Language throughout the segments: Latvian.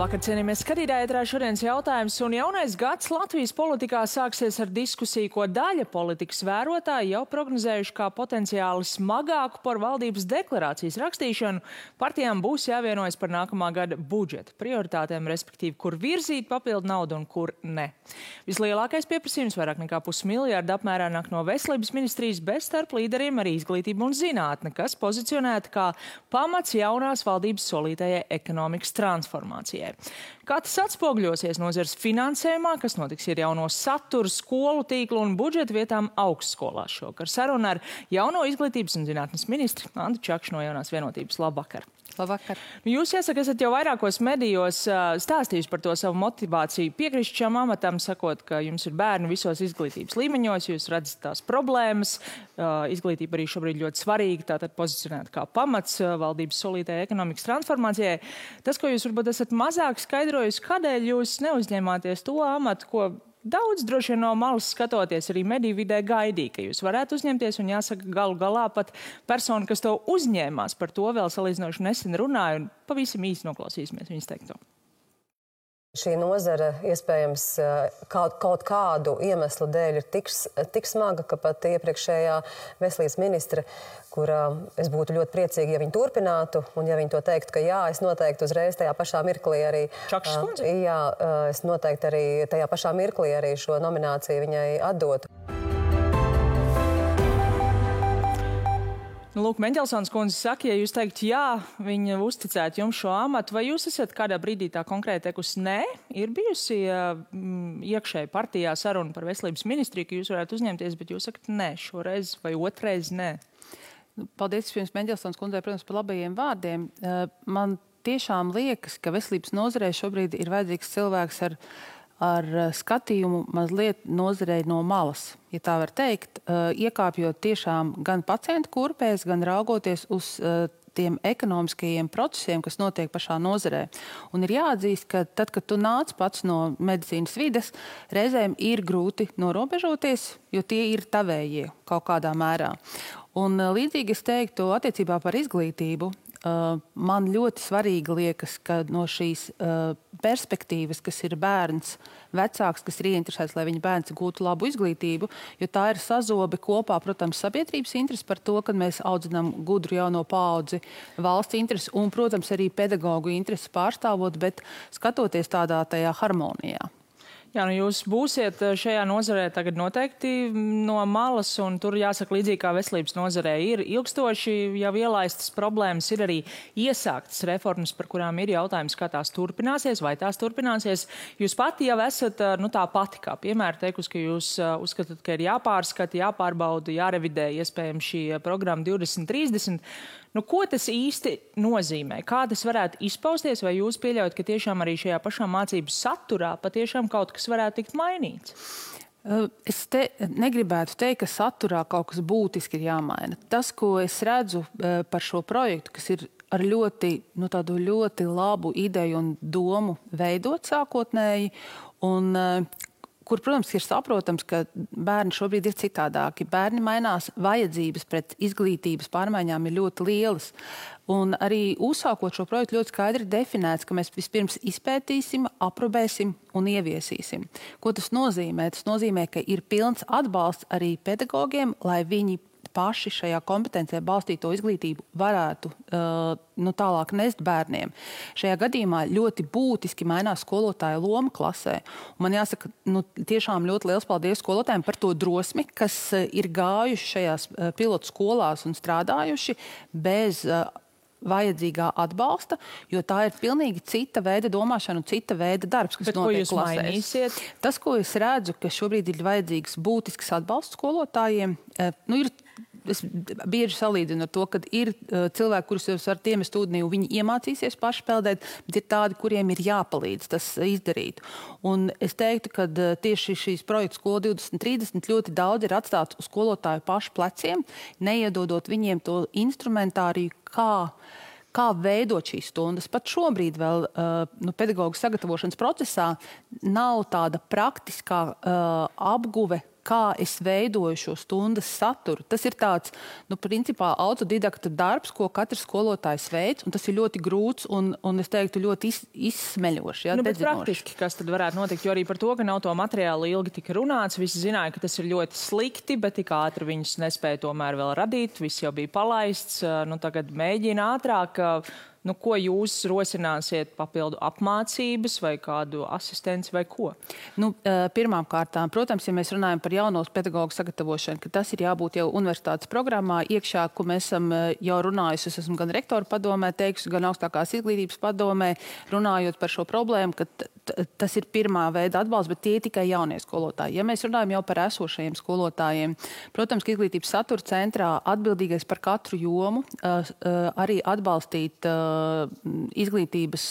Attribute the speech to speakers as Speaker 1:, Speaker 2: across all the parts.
Speaker 1: Labvakar, cienījamies skatītāji, ētrā šodienas jautājums. Un jaunais gads Latvijas politikā sāksies ar diskusiju, ko daļa politikas vērotāji jau prognozējuši kā potenciāli smagāku par valdības deklarācijas rakstīšanu. Partijām būs jāvienojas par nākamā gada budžeta prioritātēm, respektīvi, kur virzīt papildu naudu un kur ne. Vislielākais pieprasījums, vairāk nekā pusmiljārda apmērā, nāk no veselības ministrijas, bet starp līderiem arī izglītība un zinātne, kas pozicionēta kā pamats jaunās valdības solītajai ekonomikas transformācijai. Latvijai. Kā tas atspogļosies nozars finansējumā, kas notiks ar jauno saturu, skolu tīklu un budžeta vietām augstskolās šokar? Saruna ar jauno izglītības un zinātnes ministru Andu Čakšu no jaunās vienotības. Labvakar!
Speaker 2: Labvakar.
Speaker 1: Nu, jūs, jāsaka, esat jau vairākos medijos stāstījuši par to savu motivāciju piekrist šam amatam, sakot, ka jums ir bērni visos izglītības līmeņos, jūs redzat tās problēmas. Izglītība arī šobrīd ļoti svarīga, tātad pozicionēta kā pamats valdības solītajai ekonomikas transformācijai. Tas, ko jūs varbūt esat mazāk skaidrojusi, kādēļ jūs neuzņēmāties to amatu, ko Daudz droši vien no malas skatoties, arī mediju vidē gaidīja, ka jūs varētu uzņemties, un jāsaka, galu galā pat persona, kas to uzņēmās, par to vēl salīdzinoši nesen runāja, un pavisam īsi noklausīsimies viņas teikto.
Speaker 3: Šī nozara iespējams kaut, kaut kādu iemeslu dēļ ir tik, tik smaga, ka pat iepriekšējā veselības ministra, kur es būtu ļoti priecīga, ja viņi turpinātu, un ja viņi to teiktu, ka jā, es noteikti uzreiz tajā pašā mirklī arī.
Speaker 1: Čakšs,
Speaker 3: jā, es noteikti arī tajā pašā mirklī arī šo nomināciju viņai atdotu.
Speaker 1: Nu, lūk, Mendelsons kundze saka, ja jūs teikt, jā, viņa uzticētu jums šo amatu, vai jūs esat kādā brīdī tā konkrēti teikusi, nē, ir bijusi iekšēji partijā saruna par veselības ministriju, ka jūs varētu uzņemties, bet jūs sakat, nē, šoreiz vai otrreiz nē.
Speaker 2: Nu, paldies jums, Mendelsons kundzei, protams, par labajiem vārdiem. Man tiešām liekas, ka veselības nozarē šobrīd ir vajadzīgs cilvēks ar ar eh, skatījumu mazliet nozarei no malas, ja tā var teikt, eh, iekāpjot tiešām gan pacientu kurpēs, gan raugoties uz eh, tiem ekonomiskajiem procesiem, kas notiek pašā nozarē. Un ir jāatzīst, ka tad, kad tu nāc pats no medicīnas vides, reizēm ir grūti norobežoties, jo tie ir tavējie kaut kādā mērā. Un līdzīgi es teiktu attiecībā par izglītību. Uh, man ļoti svarīgi liekas, ka no šīs uh, perspektīvas, kas ir bērns, vecāks, kas ir ieinteresēts, lai viņa bērns gūtu labu izglītību, jo tā ir sazobe kopā, protams, sabiedrības interesi par to, ka mēs audzinām gudru jauno paudzi, valsts interesi un, protams, arī pedagoģu interesi pārstāvot, bet skatoties tādā tajā harmonijā.
Speaker 1: Jā, nu jūs būsiet eh, šajā nozarē tagad noteikti no malas, un tur jāsaka, līdzīgi kā veselības nozarē ir ilgstoši jau ielaistas problēmas, ir arī iesāktas reformas, par kurām ir jautājums, kā tās turpināsies, vai tās turpināsies. Jūs pati jau esat eh, nu, tā pati, kā piemēra teikusi, ka jūs eh, uzskatāt, ka ir jāpārskata, jāpārbauda, jārevidē iespējams šī programma 2030. Nu, ko tas īsti nozīmē? Kā tas varētu izpausties, vai jūs pieļaujat, ka tiešām arī šajā pašā mācību saturā patiešām kaut kas varētu tikt mainīts?
Speaker 2: Es te negribētu teikt, ka saturā kaut kas būtiski ir jāmaina. Tas, ko es redzu par šo projektu, kas ir ar ļoti, nu, ļoti labu ideju un domu veidot sākotnēji, un kur, protams, ir saprotams, ka bērni šobrīd ir citādāki. Bērni mainās, vajadzības pret izglītības pārmaiņām ir ļoti lielas. Un arī uzsākot šo projektu, ļoti skaidri definēts, ka mēs vispirms izpētīsim, aprobēsim un ieviesīsim. Ko tas nozīmē? Tas nozīmē, ka ir pilns atbalsts arī pedagogiem, lai viņi paši šajā kompetencijā balstīto izglītību varētu uh, nu, tālāk nest bērniem. Šajā gadījumā ļoti būtiski mainās skolotāja loma klasē. Un man jāsaka, nu, tiešām ļoti liels paldies skolotājiem par to drosmi, kas uh, ir gājuši šajās uh, pilotu skolās un strādājuši bez. Uh, vajadzīgā atbalsta, jo tā ir pilnīgi cita veida domāšana un cita veida darbs, kas Bet notiek klasēs. Tas, ko es redzu, ka šobrīd ir vajadzīgs būtisks atbalsts skolotājiem, nu, ir es bieži salīdzinu ar to, ka ir uh, cilvēki, kurus jūs varat iemest ūdenī, un viņi iemācīsies paši peldēt, bet ir tādi, kuriem ir jāpalīdz tas izdarīt. Un es teiktu, ka uh, tieši šīs projekta skola 2030 ļoti daudz ir atstāts uz skolotāju pašu pleciem, neiedodot viņiem to instrumentāriju, kā kā veidot šīs stundas. Pat šobrīd, vēl uh, nu, pedagoģa sagatavošanas procesā, nav tāda praktiskā uh, apguve kā es veidoju šo stundas saturu. Tas ir tāds, nu, principā, autodidakta darbs, ko katrs skolotājs veids, un tas ir ļoti grūts un, un es teiktu, ļoti iz, izsmeļošs. Ja,
Speaker 1: nu, praktiski, kas tad varētu notikt? Jo arī par to, ka nav to materiālu ilgi tika runāts, visi zināja, ka tas ir ļoti slikti, bet tik ātri viņus nespēja tomēr vēl radīt. Viss jau bija palaists, nu, tagad mēģina ātrāk. Nu, ko jūs rosināsiet, papildu apmācības vai kādu asistenci vai ko?
Speaker 2: Nu, Pirmkārt, protams, ja mēs runājam par jaunos pedagoģu sagatavošanu, tas ir jābūt jau universitātes programmā iekšā, ko mēs esam jau runājuši. Es esmu gan rektoru padomē, teikusi, gan augstākās izglītības padomē, runājot par šo problēmu, ka tas ir pirmā veida atbalsts, bet tie ir tikai jaunie skolotāji. Ja mēs runājam jau par esošajiem skolotājiem, protams, ka izglītības satura centrā atbildīgais par katru jomu arī atbalstīt izglītības,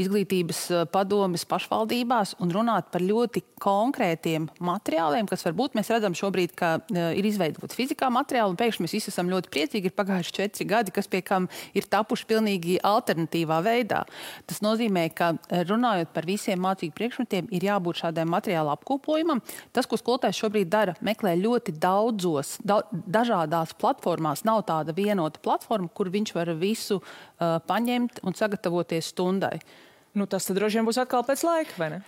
Speaker 2: izglītības padomes pašvaldībās un runāt par ļoti konkrētiem materiāliem, kas varbūt mēs redzam šobrīd, ka ir izveidot fizikā materiāli, un pēkšņi mēs visi esam ļoti priecīgi, ir pagājuši četri gadi, kas pie kam ir tapuši pilnīgi alternatīvā veidā. Tas nozīmē, ka runājot par visiem mācību priekšmetiem, ir jābūt šādam materiālu apkopojumam. Tas, ko skolotājs šobrīd dara, meklē ļoti daudzos, da, dažādās platformās. Nav tāda vienota platforma, kur viņš var visu uh, paņemt un sagatavoties stundai.
Speaker 1: Nu, tas droši vien būs atkal pēc laika, vai ne?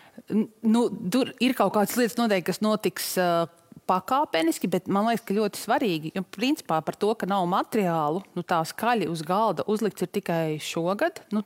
Speaker 2: Nu, tur ir kaut kādas lietas, noteikti, kas notiks uh, pakāpeniski, bet man liekas, ka ļoti svarīgi, jo principā par to, ka nav materiālu, nu, tā skaļi uz galda uzlikts ir tikai šogad, nu,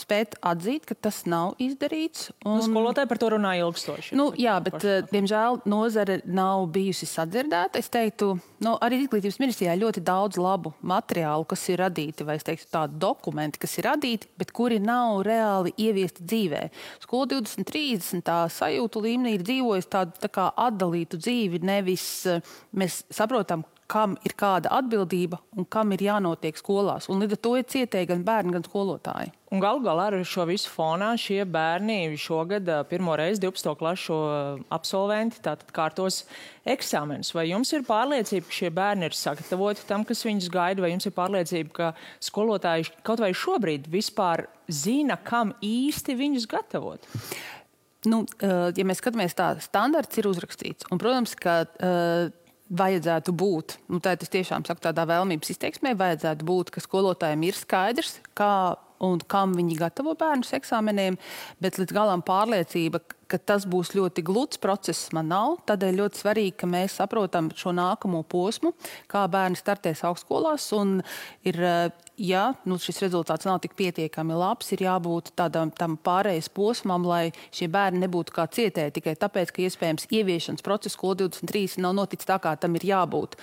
Speaker 2: spēt atzīt, ka tas nav izdarīts.
Speaker 1: Nu, un... Nu, skolotāji par to runā ilgstoši.
Speaker 2: Nu, jā, bet, diemžēl, nozare nav bijusi sadzirdēta. Es teiktu, nu, arī izglītības ministrijā ļoti daudz labu materiālu, kas ir radīti, vai teiktu, tādu dokumenti, kas ir radīti, bet kuri nav reāli ieviesti dzīvē. Skola 2030. tā sajūtu līmenī ir dzīvojusi tādu tā kā atdalītu dzīvi. Ne nevis eh, mēs saprotam, kam ir kāda atbildība un kam ir jānotiek skolās. Un līdz ar to ir cietēji gan bērni, gan skolotāji.
Speaker 1: Un galu galā ar šo visu fonā šie bērni šogad pirmo reizi 12. klašu absolventi tātad kārtos eksāmenus. Vai jums ir pārliecība, ka šie bērni ir sagatavoti tam, kas viņus gaida, vai jums ir pārliecība, ka skolotāji kaut vai šobrīd vispār zina, kam īsti viņus gatavot?
Speaker 2: Nu, ja mēs skatāmies tā, standarts ir uzrakstīts. Un, protams, ka uh, vajadzētu būt, nu, tā es tiešām saku tādā vēlmības izteiksmē, vajadzētu būt, ka skolotājiem ir skaidrs, kā un kam viņi gatavo bērnus eksāmeniem, bet līdz galam pārliecība, ka tas būs ļoti gluds process, man nav. Tādēļ ļoti svarīgi, ka mēs saprotam šo nākamo posmu, kā bērni startēs augstskolās. Ir, ja nu, šis rezultāts nav tik pietiekami labs, ir jābūt tādam pārējais posmam, lai šie bērni nebūtu kā cietēji tikai tāpēc, ka iespējams ieviešanas process, ko 23 nav noticis tā, kā tam ir jābūt.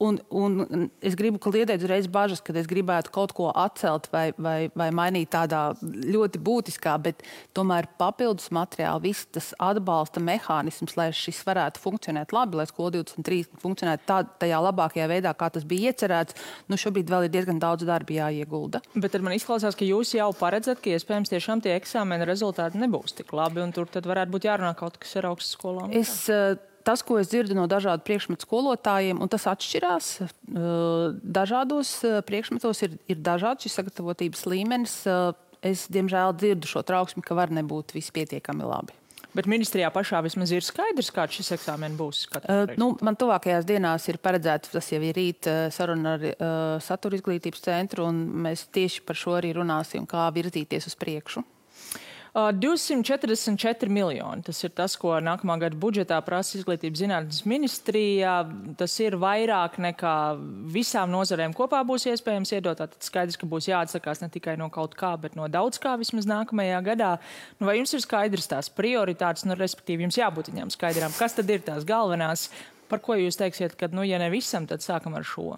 Speaker 2: Un, un es gribu kliedēt uzreiz bažas, ka es gribētu kaut ko atcelt vai, vai, vai mainīt tādā ļoti būtiskā, bet tomēr papildus materiāli, viss tas atbalsta mehānisms, lai šis varētu funkcionēt labi, lai skola 23 funkcionētu tā, tajā labākajā veidā, kā tas bija iecerēts. Nu, šobrīd vēl ir diezgan daudz darba jāiegulda.
Speaker 1: Bet man izklausās, ka jūs jau paredzat, ka iespējams tiešām tie eksāmena rezultāti nebūs tik labi, un tur tad varētu būt jārunā kaut kas ar augstu skolām.
Speaker 2: Es, uh, tas, ko es dzirdu no dažādu priekšmetu skolotājiem, un tas atšķirās. Dažādos priekšmetos ir, ir dažāds šis sagatavotības līmenis. Es, diemžēl, dzirdu šo trauksmi, ka var nebūt viss pietiekami labi.
Speaker 1: Bet ministrijā pašā vismaz ir skaidrs, kāds šis eksāmenis būs.
Speaker 2: Uh, nu, man tuvākajās dienās ir paredzēts, tas jau ir rīt saruna ar uh, satura izglītības centru, un mēs tieši par šo arī runāsim, kā virzīties uz priekšu.
Speaker 1: 244 miljoni. Tas ir tas, ko nākamā gada budžetā prasa izglītības zinātnes ministrijā. Tas ir vairāk nekā visām nozarēm kopā būs iespējams iedot. Tad skaidrs, ka būs jāatsakās ne tikai no kaut kā, bet no daudz kā vismaz nākamajā gadā. Nu, vai jums ir skaidrs tās prioritātes, nu, respektīvi jums jābūt viņām skaidrām, kas tad ir tās galvenās, par ko jūs teiksiet, ka, nu, ja ne visam, tad sākam ar šo?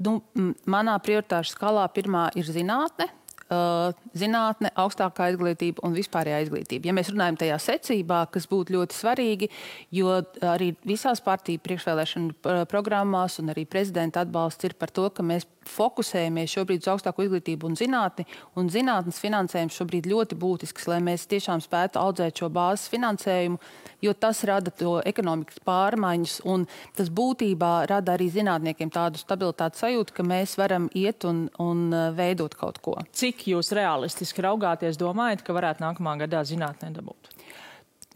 Speaker 2: Nu, manā prioritāšu skalā pirmā ir zinātne, zinātne, augstākā izglītība un vispārējā izglītība. Ja mēs runājam tajā secībā, kas būtu ļoti svarīgi, jo arī visās partiju priekšvēlēšanu programmās un arī prezidenta atbalsts ir par to, ka mēs fokusējamies šobrīd uz augstāko izglītību un zinātni, un zinātnes finansējums šobrīd ļoti būtisks, lai mēs tiešām spētu audzēt šo bāzes finansējumu, jo tas rada to ekonomikas pārmaiņas, un tas būtībā rada arī zinātniekiem tādu stabilitātes sajūtu, ka mēs varam iet un, un veidot kaut ko.
Speaker 1: Cik jūs realistiski raugāties, domājat, ka varētu nākamā gadā zinātnē dabūt?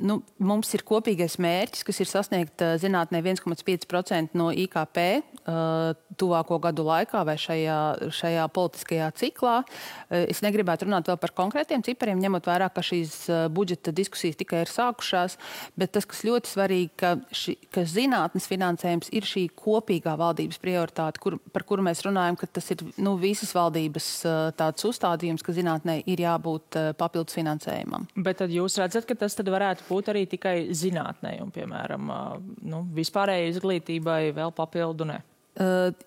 Speaker 2: Nu, mums ir kopīgais mērķis, kas ir sasniegt zinātnē 1,5% no IKP tuvāko gadu laikā vai šajā, šajā politiskajā ciklā. Es negribētu runāt vēl par konkrētiem cipariem, ņemot vērā, ka šīs budžeta diskusijas tikai ir sākušās, bet tas, kas ļoti svarīgi, ka, ši, ka zinātnes finansējums ir šī kopīgā valdības prioritāte, kur, par kuru mēs runājam, ka tas ir nu, visas valdības tāds uzstādījums, ka zinātnē ir jābūt papildus finansējumam.
Speaker 1: Bet tad jūs redzat, ka tas varētu būt arī tikai zinātnē un, piemēram, nu, vispārējai izglītībai vēl papildu ne.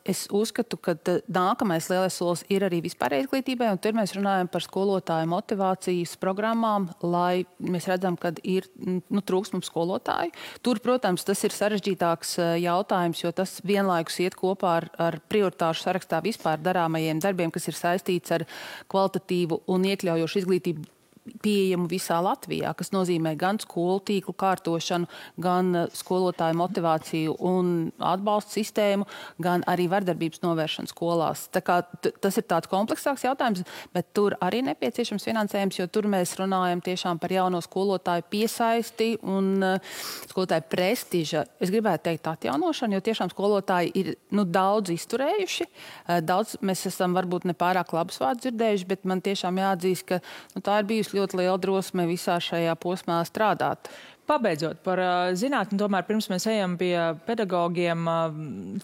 Speaker 2: Es uzskatu, ka nākamais lielais solis ir arī vispārējai izglītībai, un tur mēs runājam par skolotāju motivācijas programmām, lai mēs redzam, ka ir nu, trūkstums skolotāju. Tur, protams, tas ir sarežģītāks jautājums, jo tas vienlaikus iet kopā ar, ar prioritāšu sarakstā vispār darāmajiem darbiem, kas ir saistīts ar kvalitatīvu un iekļaujošu izglītību pieejamu visā Latvijā, kas nozīmē gan skolu tīklu kārtošanu, gan eh, skolotāju motivāciju un atbalstu sistēmu, gan arī vardarbības novēršanu skolās. Tas ir tāds kompleksāks jautājums, bet tur arī nepieciešams finansējums, jo tur mēs runājam tiešām par jauno skolotāju piesaisti un uh, skolotāju prestiža. Es gribētu teikt atjaunošanu, jo tiešām skolotāji ir nu, daudz izturējuši. Uh, daudz mēs esam varbūt nepārāk labus vārdus dzirdējuši, bet man tiešām jāatzīst, ka nu, tā ir bijusi ļoti liela drosme visā šajā posmā strādāt.
Speaker 1: Pabeidzot par zinātni, tomēr pirms mēs ejam pie pedagogiem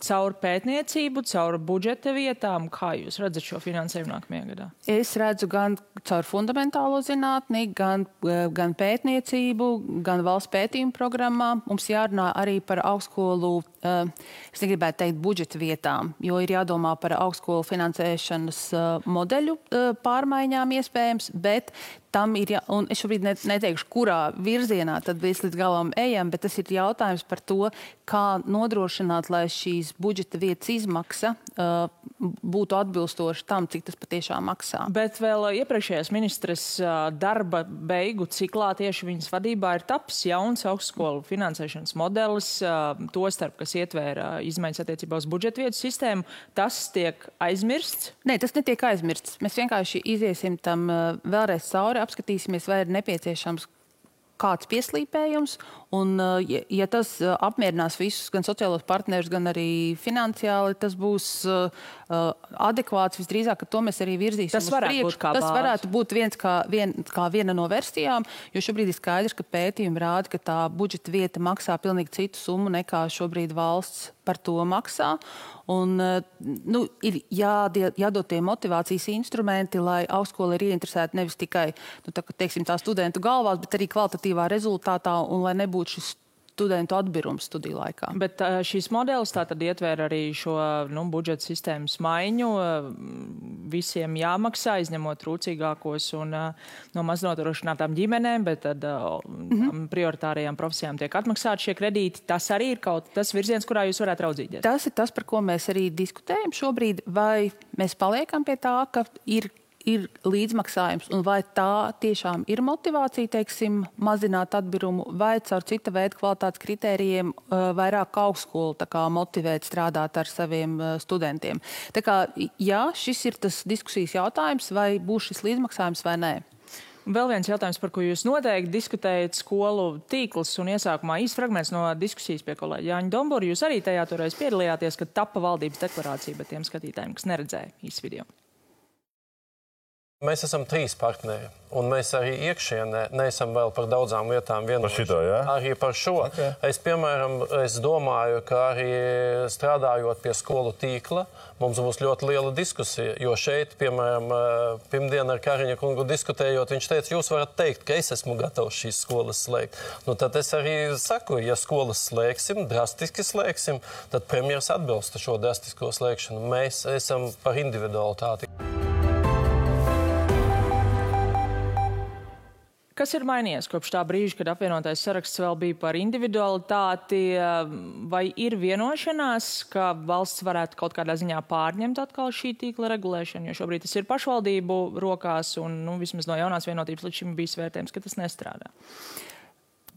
Speaker 1: caur pētniecību, caur budžeta vietām, kā jūs redzat šo finansējumu nākamajā gadā?
Speaker 2: Es redzu gan caur fundamentālo zinātni, gan, gan pētniecību, gan valsts pētījumu programmām. Mums jārunā arī par augstskolu, es negribētu teikt budžeta vietām, jo ir jādomā par augstskolu finansēšanas modeļu pārmaiņām iespējams, bet tam ir, jā, un es šobrīd neteikšu, kurā virzienā tad mēs līdz galam ejam, bet tas ir jautājums par to, kā nodrošināt, lai šīs budžeta vietas izmaksa uh, būtu atbilstoša tam, cik tas patiešām maksā.
Speaker 1: Bet vēl iepriekšējās ministres uh, darba beigu ciklā tieši viņas vadībā ir taps jauns augstskolu finansēšanas modelis, uh, to starp, kas ietvēra izmaiņas attiecībā uz budžeta vietu sistēmu. Tas tiek aizmirsts?
Speaker 2: Nē, tas netiek aizmirsts. Mēs vienkārši iziesim tam uh, vēlreiz cauri apskatīsimies, vai ir nepieciešams kāds pieslīpējums. Un, uh, ja, ja tas uh, apmierinās visus, gan sociālos partnerus, gan arī finansiāli, tas būs uh, adekvāts. Visdrīzāk, ka to mēs arī virzīsim.
Speaker 1: Tas varētu būt
Speaker 2: Tas
Speaker 1: bāzi.
Speaker 2: varētu būt viens kā, vien, kā viena no versijām, jo šobrīd ir skaidrs, ka pētījumi rāda, ka tā budžeta vieta maksā pilnīgi citu summu nekā šobrīd valsts par to maksā. Un, nu, ir jādod, jādod tie motivācijas instrumenti, lai augstskola ir ieinteresēta nevis tikai nu, tā, teiksim, tā studentu galvās, bet arī kvalitatīvā rezultātā un lai nebūtu šis studentu atbirums studiju laikā.
Speaker 1: Bet šīs modelis tātad ietver arī šo nu, budžeta sistēmas maiņu. Visiem jāmaksā, izņemot trūcīgākos un no maznodrošinātām ģimenēm, bet tad mm -hmm. prioritārajām profesijām tiek atmaksāti šie kredīti. Tas arī ir kaut tas virziens, kurā jūs varētu raudzīties.
Speaker 2: Tas ir tas, par ko mēs arī diskutējam šobrīd. Vai mēs paliekam pie tā, ka ir ir līdzmaksājums, un vai tā tiešām ir motivācija, teiksim, mazināt atbirumu, vai caur cita veida kvalitātes kritērijiem uh, vairāk augstskolu motivēt strādāt ar saviem uh, studentiem. Tā kā, jā, šis ir tas diskusijas jautājums, vai būs šis līdzmaksājums vai nē.
Speaker 1: Vēl viens jautājums, par ko jūs noteikti diskutējat, skolu tīkls un iesākumā īsts fragments no diskusijas pie kolēģa Jāņa Dombora. Jūs arī tajā toreiz piedalījāties, kad tapa valdības deklarācija, bet tiem skatītājiem, kas neredzēja īsu video.
Speaker 4: Mēs esam trīs partneri, un mēs arī iekšienē neesam vēl par daudzām lietām vienojušies. Ja? Arī par šo. Okay. Es, piemēram, es domāju, ka arī strādājot pie skolu tīkla, mums būs ļoti liela diskusija. Jo šeit, piemēram, pirmdien ar Kariņa kungu diskutējot, viņš teica, jūs varat teikt, ka es esmu gatavs šīs skolas slēgt. Nu, tad es arī saku, ja skolas slēgsim, drastiski slēgsim, tad premjeras atbilsta šo drastisko slēgšanu. Mēs esam par individualitāti.
Speaker 1: Kas ir mainījies kopš tā brīža, kad apvienotais saraksts vēl bija par individualitāti? Vai ir vienošanās, ka valsts varētu kaut kādā ziņā pārņemt atkal šī tīkla regulēšanu? Jo šobrīd tas ir pašvaldību rokās, un nu, vismaz no jaunās vienotības līdz šim bija vērtējums, ka tas nestrādā.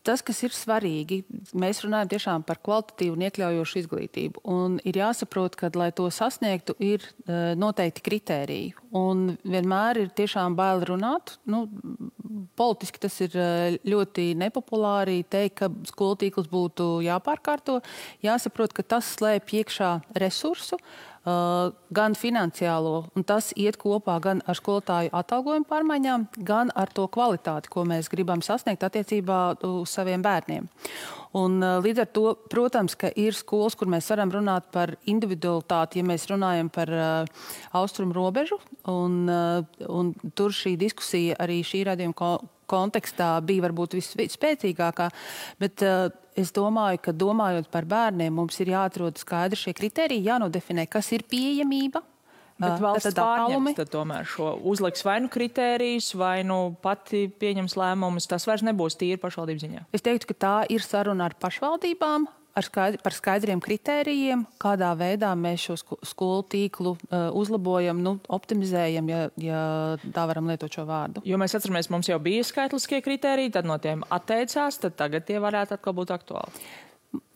Speaker 2: Tas, kas ir svarīgi, mēs runājam tiešām par kvalitatīvu un iekļaujošu izglītību. Un ir jāsaprot, ka, lai to sasniegtu, ir uh, noteikti kritēriji. Un vienmēr ir tiešām bail runāt. Nu, politiski tas ir ļoti nepopulāri teikt, ka skolu tīkls būtu jāpārkārto. Jāsaprot, ka tas slēpj iekšā resursu. Uh, gan finansiālo, un tas iet kopā gan ar skolotāju atalgojumu pārmaiņām, gan ar to kvalitāti, ko mēs gribam sasniegt attiecībā uz saviem bērniem. Un, uh, līdz ar to, protams, ka ir skolas, kur mēs varam runāt par individualitāti, ja mēs runājam par uh, austrumu robežu. Un, uh, un tur šī diskusija arī šī radījuma ko kontekstā bija varbūt visspēcīgākā. Bet, uh, Es domāju, ka domājot par bērniem, mums ir jāatrod skaidri šie kriteriji, jānodefinē, kas ir pieejamība.
Speaker 1: Bet valsts pārņems tomēr šo uzliks vai nu kritērijus, vai nu pati pieņems lēmumus. Tas vairs nebūs tīri pašvaldības ziņā.
Speaker 2: Es teiktu, ka tā ir saruna ar pašvaldībām, skaidri, par skaidriem kritērijiem, kādā veidā mēs šo skolu tīklu uh, uzlabojam, nu, optimizējam, ja, ja tā varam lietot šo vārdu.
Speaker 1: Jo mēs atceramies, mums jau bija skaitliskie kritēriji, tad no tiem atteicās, tad tagad tie varētu atkal būt aktuāli.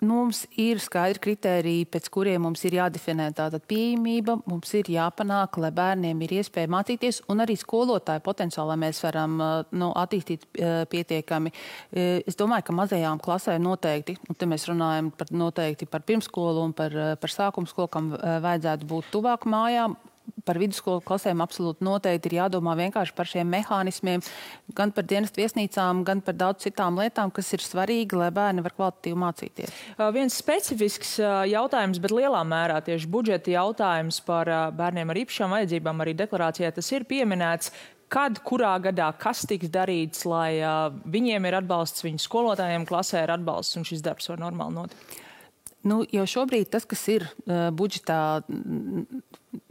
Speaker 2: Mums ir skaidri kriteriji, pēc kuriem mums ir jādefinē tāda pieejamība. Mums ir jāpanāk, lai bērniem ir iespēja mācīties, un arī skolotāju potenciāli mēs varam nu, attīstīt pietiekami. Es domāju, ka mazajām klasēm noteikti, un te mēs runājam par, noteikti par pirmskolu un par, par sākuma skolu, kam vajadzētu būt tuvāk mājām par vidusskolu klasēm absolūti noteikti ir jādomā vienkārši par šiem mehānismiem, gan par dienestu viesnīcām, gan par daudz citām lietām, kas ir svarīgi, lai bērni var kvalitatīvi mācīties.
Speaker 1: Viens specifisks jautājums, bet lielā mērā tieši budžeta jautājums par bērniem ar īpašām vajadzībām arī deklarācijā tas ir pieminēts. Kad, kurā gadā, kas tiks darīts, lai uh, viņiem ir atbalsts, viņu skolotājiem klasē ir atbalsts un šis darbs var normāli notikt?
Speaker 2: Nu, jau šobrīd tas, kas ir uh, budžetā,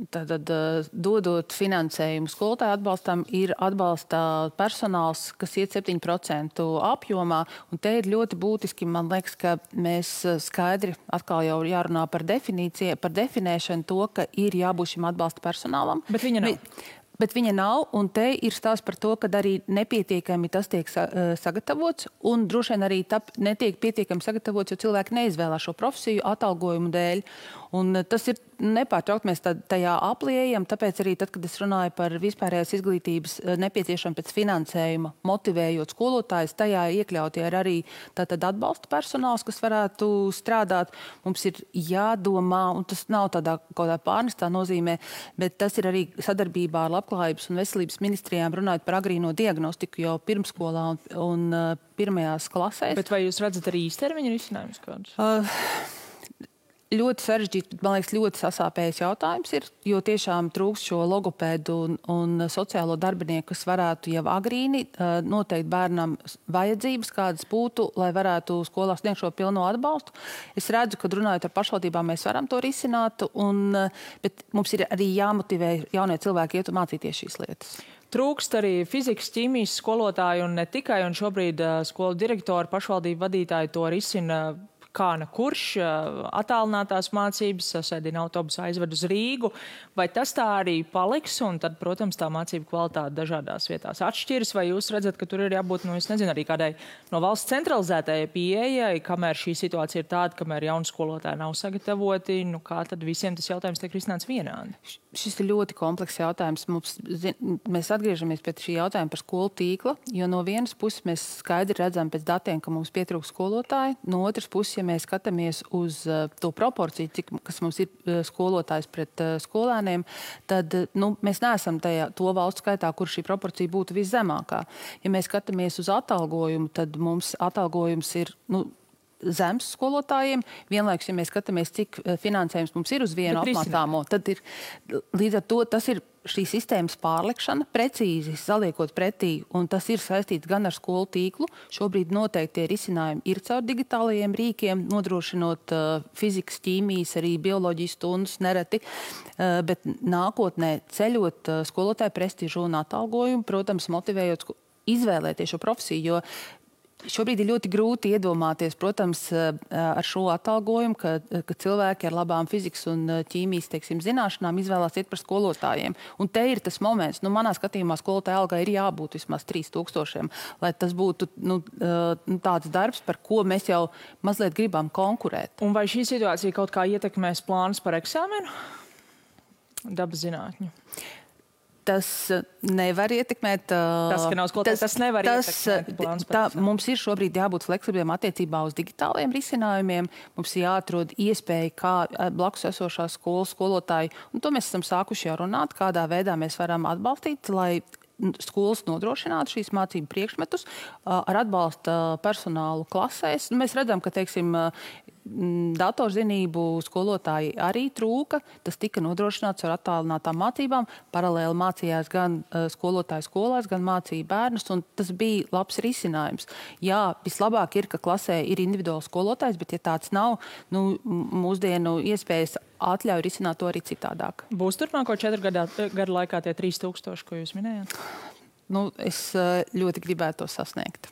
Speaker 2: tātad, uh, dodot finansējumu skolotāju atbalstam, ir atbalsta personāls, kas iet 7% apjomā. Te ir ļoti būtiski, man liekas, ka mēs skaidri atkal jau jārunā par definīciju, par definēšanu to, ka ir jābūt šim atbalsta personālam.
Speaker 1: Bet viņa nav. Vi,
Speaker 2: Bet viņa nav, un te ir stāsts par to, ka arī nepietiekami tas tiek sagatavots, un droši vien arī tap, netiek pietiekami sagatavots, jo cilvēki neizvēlās šo profesiju atalgojumu dēļ. Un eh, tas ir nepārtraukti mēs tajā apliejam, tāpēc arī tad, kad es runāju par vispārējās izglītības eh, nepieciešam pēc finansējuma, motivējot skolotājus, tajā iekļautie ir arī tātad atbalsta personāls, kas varētu strādāt. Mums ir jādomā, un tas nav tādā kaut kādā pārnestā nozīmē, bet tas ir arī sadarbībā ar labklājības un veselības ministrijām runājot par agrīno diagnostiku jau pirmskolā un, un uh, pirmajās klasēs.
Speaker 1: Bet vai jūs redzat arī īstermiņa risinājumus kādus? Uh,
Speaker 2: ļoti sarežģīts, man liekas, ļoti sasāpējis jautājums ir, jo tiešām trūks šo logopēdu un, un sociālo darbinieku, kas varētu jau agrīni noteikt bērnam vajadzības, kādas būtu, lai varētu skolā sniegt šo pilno atbalstu. Es redzu, ka runājot ar pašvaldībām, mēs varam to risināt, un, bet mums ir arī jāmotivē jaunie cilvēki iet un mācīties šīs lietas.
Speaker 1: Trūkst arī fizikas, ķīmijas skolotāju un ne tikai, un šobrīd skolu direktori, pašvaldību vadītāji to risina kā ne kurš attālinātās mācības, sasēdina autobusu, aizved uz Rīgu. Vai tas tā arī paliks, un tad, protams, tā mācību kvalitāte dažādās vietās atšķiras, vai jūs redzat, ka tur ir jābūt, nu, es nezinu, arī kādai no valsts centralizētajai pieejai, kamēr šī situācija ir tāda, kamēr jauni skolotāji nav sagatavoti, nu, kā tad visiem tas jautājums tiek risināts vienādi?
Speaker 2: Šis ir ļoti komplekss jautājums. Mums, zin, mēs atgriežamies pie šī jautājuma par skolu tīkla, jo no vienas puses mēs skaidri redzam pēc datiem, ka mums pietrūkst skolotāji, no otras puses, ja mēs skatāmies uz uh, to proporciju, cik mums ir uh, skolotājs pret uh, skolēniem, tad nu, mēs neesam tajā to valstu skaitā, kur šī proporcija būtu viszemākā. Ja mēs skatāmies uz atalgojumu, tad mums atalgojums ir. Nu, zems skolotājiem. Vienlaikus, ja mēs skatāmies, cik finansējums mums ir uz vienu apmācāmo, tad ir līdz ar to tas ir šīs sistēmas pārlikšana, precīzi saliekot pretī, un tas ir saistīts gan ar skolu tīklu. Šobrīd noteikti tie risinājumi ir caur digitālajiem rīkiem, nodrošinot uh, fizikas, ķīmijas, arī bioloģijas stundas nereti, uh, bet nākotnē ceļot uh, skolotāju prestižu un atalgojumu, protams, motivējot izvēlēties šo profesiju, jo Šobrīd ir ļoti grūti iedomāties, protams, eh, ar šo atalgojumu, ka, ka cilvēki ar labām fizikas un eh, ķīmijas teiksim, zināšanām izvēlās iet par skolotājiem. Un te ir tas moments, nu, manā skatījumā skolotāja alga ir jābūt vismaz 3000, lai tas būtu nu, eh, nu, tāds darbs, par ko mēs jau mazliet gribam konkurēt.
Speaker 1: Un vai šī situācija kaut kā ietekmēs plānus par eksāmenu? Dabas zinātņu.
Speaker 2: Tas nevar ietekmēt.
Speaker 1: Tas, ka nav skolotājs, tas, tas nevar tas, ietekmēt. Tā,
Speaker 2: mums ir šobrīd jābūt fleksibliem attiecībā uz digitāliem risinājumiem. Mums ir jāatrod iespēja, kā blakus esošā skolas skolotāji, un to mēs esam sākuši jau runāt, kādā veidā mēs varam atbalstīt, lai skolas nodrošinātu šīs mācību priekšmetus ar atbalsta personālu klasēs. Nu, mēs redzam, ka teiksim, datorzinību skolotāji arī trūka. Tas tika nodrošināts ar attālinātām mācībām. Paralēli mācījās gan skolotāji skolās, gan mācīja bērnus, un tas bija labs risinājums. Jā, vislabāk ir, ka klasē ir individuāls skolotājs, bet ja tāds nav, nu, mūsdienu iespējas atļauj risināt to arī citādāk.
Speaker 1: Būs turpmāko četru gadu, gadu laikā tie 3000, ko jūs minējāt?
Speaker 2: Nu, es eh, ļoti gribētu to sasniegt.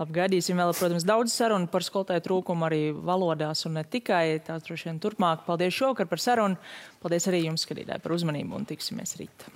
Speaker 1: Labi, gaidīsim vēl, protams, daudz sarunu par skolotāju trūkumu arī valodās un ne tikai. Tās droši vien turpmāk. Paldies šovakar par sarunu. Paldies arī jums, skatītāji, par uzmanību un tiksimies rīt.